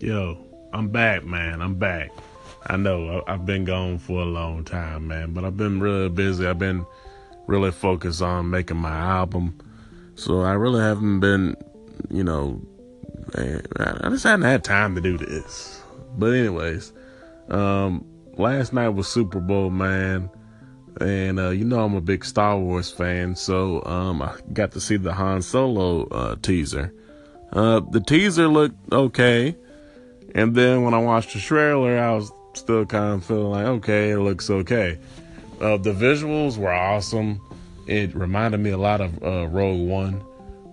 Yo, I'm back, man. I'm back. I know I've been gone for a long time, man, but I've been really busy. I've been really focused on making my album. So I really haven't been, you know, I just hadn't had time to do this. But anyways, um, last night was Super Bowl, man. And uh, you know I'm a big Star Wars fan, so um, I got to see the Han Solo uh, teaser. Uh, the teaser looked okay. And then when I watched the trailer, I was still kind of feeling like, okay, it looks okay. Uh, the visuals were awesome. It reminded me a lot of uh, Rogue One,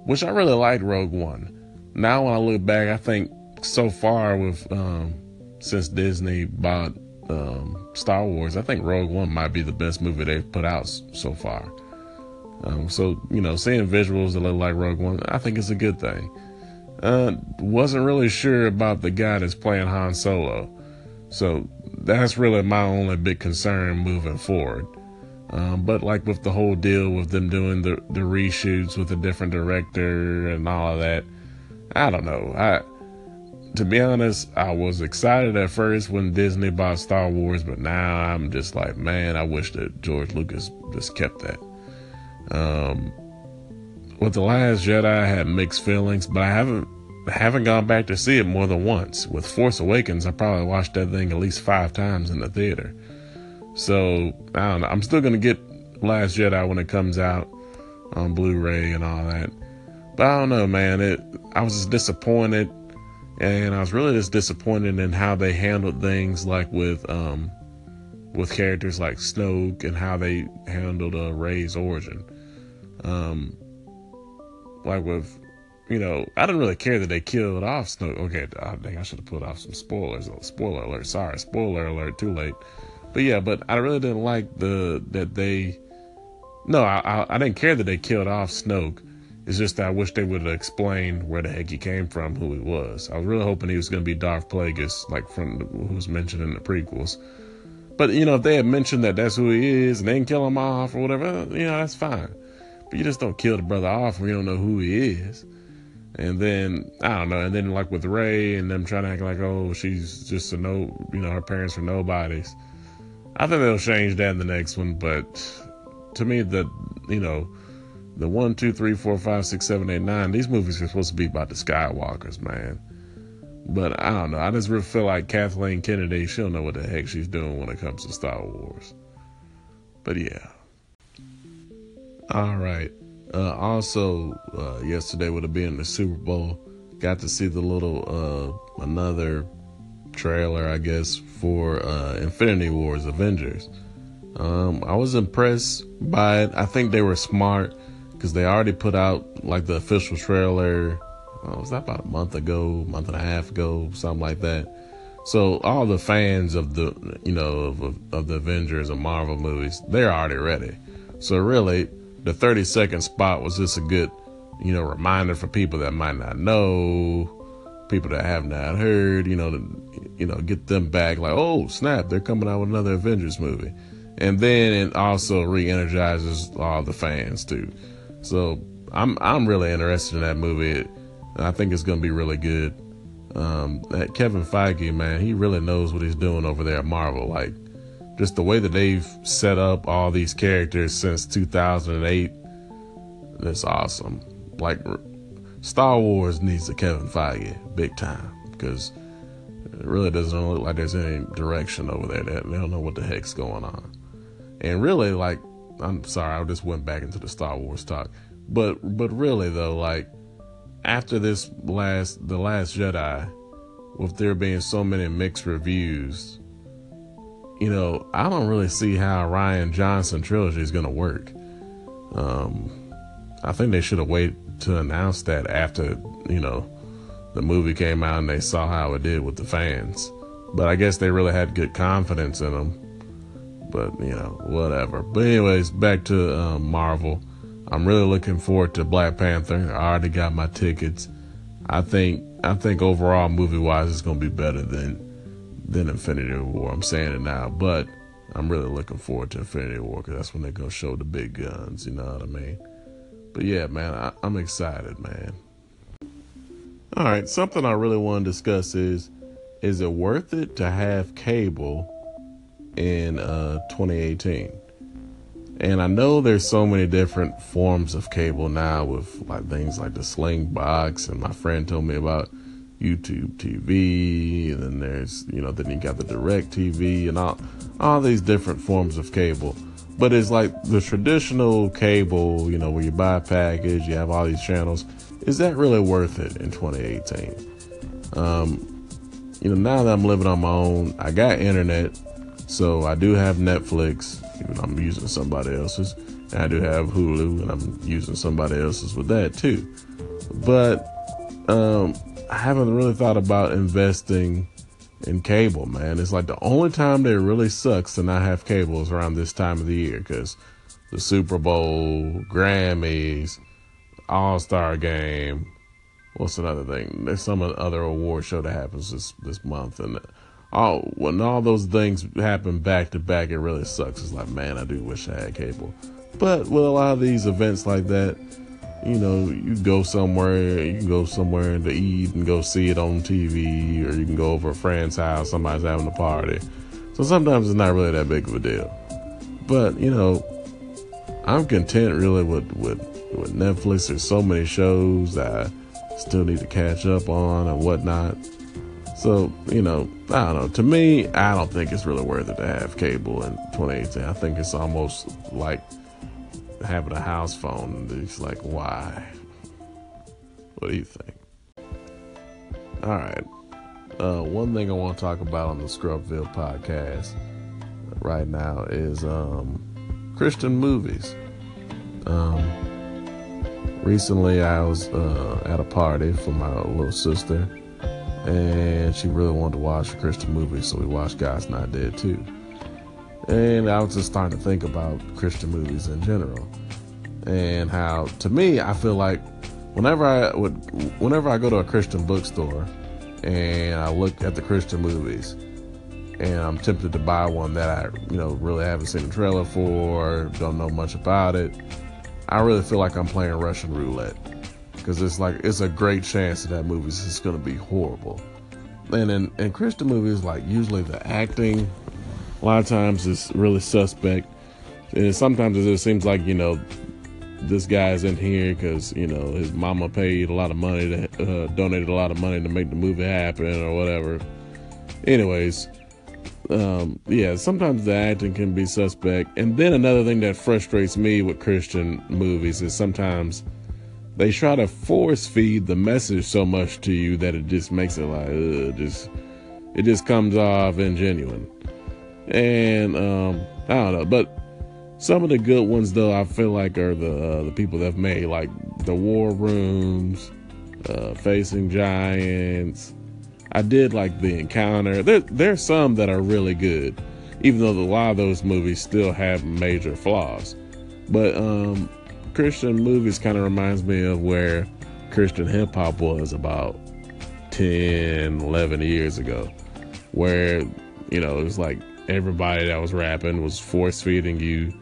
which I really liked Rogue One. Now when I look back, I think so far with um, since Disney bought um, Star Wars, I think Rogue One might be the best movie they've put out so far. Um, so you know, seeing visuals that look like Rogue One, I think it's a good thing. Uh, wasn't really sure about the guy that's playing Han Solo. So that's really my only big concern moving forward. Um, but like with the whole deal with them doing the, the reshoots with a different director and all of that, I don't know. I to be honest, I was excited at first when Disney bought Star Wars, but now I'm just like, man, I wish that George Lucas just kept that. Um, with the Last Jedi, I had mixed feelings, but I haven't haven't gone back to see it more than once. With Force Awakens, I probably watched that thing at least five times in the theater. So I don't know. I'm still gonna get Last Jedi when it comes out on Blu-ray and all that. But I don't know, man. It I was just disappointed, and I was really just disappointed in how they handled things, like with um with characters like Snoke and how they handled uh, Rey's origin. Um, like with you know, I didn't really care that they killed off Snoke. Okay, uh, I think I should have put off some spoilers. Spoiler alert. Sorry, spoiler alert. Too late. But yeah, but I really didn't like the that they. No, I I, I didn't care that they killed off Snoke. It's just that I wish they would have explained where the heck he came from, who he was. I was really hoping he was going to be Darth Plagueis, like from who was mentioned in the prequels. But you know, if they had mentioned that that's who he is and they didn't kill him off or whatever, you know, that's fine. But you just don't kill the brother off when you don't know who he is. And then I don't know, and then like with Rey and them trying to act like, oh, she's just a no, you know, her parents are nobodies. I think they'll change that in the next one, but to me, the you know, the one, two, three, four, five, six, seven, eight, nine, these movies are supposed to be about the Skywalkers, man. But I don't know. I just really feel like Kathleen Kennedy, she'll know what the heck she's doing when it comes to Star Wars. But yeah. All right. Uh, also, uh, yesterday would have been the Super Bowl. Got to see the little uh, another trailer, I guess, for uh, Infinity Wars Avengers. Um, I was impressed by it. I think they were smart because they already put out like the official trailer. Uh, was that about a month ago, month and a half ago, something like that. So all the fans of the you know of, of the Avengers and Marvel movies, they're already ready. So really, the 30 second spot was just a good, you know, reminder for people that might not know, people that have not heard, you know, to, you know, get them back like, oh, snap, they're coming out with another Avengers movie. And then it also re-energizes all the fans too. So I'm I'm really interested in that movie. I think it's to be really good. Um, that Kevin Feige, man, he really knows what he's doing over there at Marvel. Like, just the way that they've set up all these characters since 2008 that's awesome. Like star wars needs a kevin feige big time because it really doesn't look like there's any direction over there. That they don't know what the heck's going on. And really like i'm sorry i just went back into the star wars talk. But but really though like after this last the last jedi with there being so many mixed reviews you know, I don't really see how Rian Johnson trilogy is going to work. Um, I think they should have waited to announce that after, you know, the movie came out and they saw how it did with the fans. But I guess they really had good confidence in them. But, you know, whatever. But, anyways, back to um, Marvel. I'm really looking forward to Black Panther. I already got my tickets. I think I think overall movie wise it's gonna be better than than Infinity War. I'm saying it now, but I'm really looking forward to Infinity War because that's when they're gonna show the big guns. You know what I mean? But yeah, man, I, am excited, man. All right, something I really want to discuss is is it worth it to have cable in uh, 2018? And I know there's so many different forms of cable now with like things like the Sling Box, and my friend told me about YouTube TV, and then there's you know then you got the DirecTV and all all these different forms of cable. But it's like the traditional cable, you know, where you buy a package, you have all these channels. Is that really worth it in 2018? Um, you know, now that I'm living on my own, I got internet, so I do have Netflix, even I'm using somebody else's. And I do have Hulu, and I'm using somebody else's with that too. But um, I haven't really thought about investing in cable, man. It's like the only time that it really sucks to not have cable is around this time of the year because the Super Bowl, Grammys, All Star Game. What's another thing? There's some other award show that happens this this month, and all when all those things happen back to back, it really sucks. It's like, man, I do wish I had cable. But with a lot of these events like that, you know, you go somewhere, you can go somewhere to eat and go see it on TV, or you can go over a friend's house, somebody's having a party. So sometimes it's not really that big of a deal. But, you know, I'm content really with, with, with Netflix. There's so many shows I still need to catch up on and whatnot. So, you know, I don't know. To me, I don't think it's really worth it to have cable in 2018. I think it's almost like having a house phone. And he's like, why? What do you think? All right. Uh, one thing I want to talk about on the Scrubville podcast right now is um, Christian movies. Um, recently, I was uh, at a party for my little sister, and she really wanted to watch a Christian movie, so we watched God's Not Dead too. And I was just starting to think about Christian movies in general, and how, to me, I feel like whenever I would, whenever I go to a Christian bookstore, and I look at the Christian movies, and I'm tempted to buy one that I, you know, really haven't seen a trailer for, don't know much about it. I really feel like I'm playing Russian roulette because it's like it's a great chance that that movie is just going to be horrible. And in, in Christian movies, like usually the acting a lot of times it's really suspect. And sometimes it just seems like, you know, this guy's in here because, you know, his mama paid a lot of money to, uh, donated a lot of money to make the movie happen or whatever. Anyways, um, yeah, sometimes the acting can be suspect. And then another thing that frustrates me with Christian movies is sometimes they try to force feed the message so much to you that it just makes it like, ugh, just, it just comes off ingenuine and um, I don't know, but some of the good ones though I feel like are the uh, the people that have made like the War Rooms, uh, Facing Giants. I did like the Encounter. There there's some that are really good, even though a lot of those movies still have major flaws. But um, Christian movies kind of reminds me of where Christian hip hop was about 10, 11 years ago, where you know it was like everybody that was rapping was force feeding you,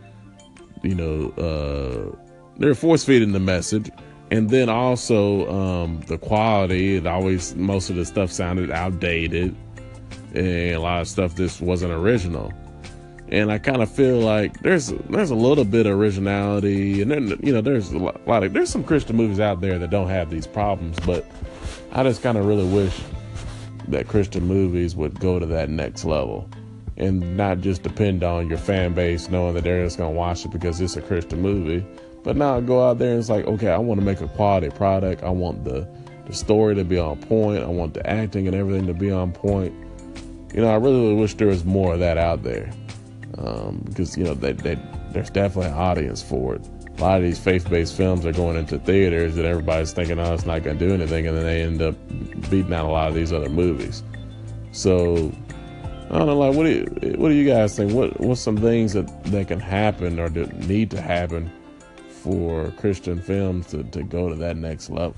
you know, uh, they're force feeding the message. And then also um, the quality, it always, most of the stuff sounded outdated. And a lot of stuff just wasn't original. And I kind of feel like there's there's a little bit of originality, and then you know there's a lot of there's some Christian movies out there that don't have these problems, but I just kind of really wish that Christian movies would go to that next level and not just depend on your fan base knowing that they're just going to watch it because it's a Christian movie. But now go out there and it's like, okay, I want to make a quality product. I want the the story to be on point. I want the acting and everything to be on point. You know, I really wish there was more of that out there um, because you know they, they, there's definitely an audience for it. A lot of these faith-based films are going into theaters that everybody's thinking, oh, it's not going to do anything, and then they end up beating out a lot of these other movies. So I don't know, like what do you what do you guys think? What what's some things that, that can happen or that need to happen for Christian films to, to go to that next level?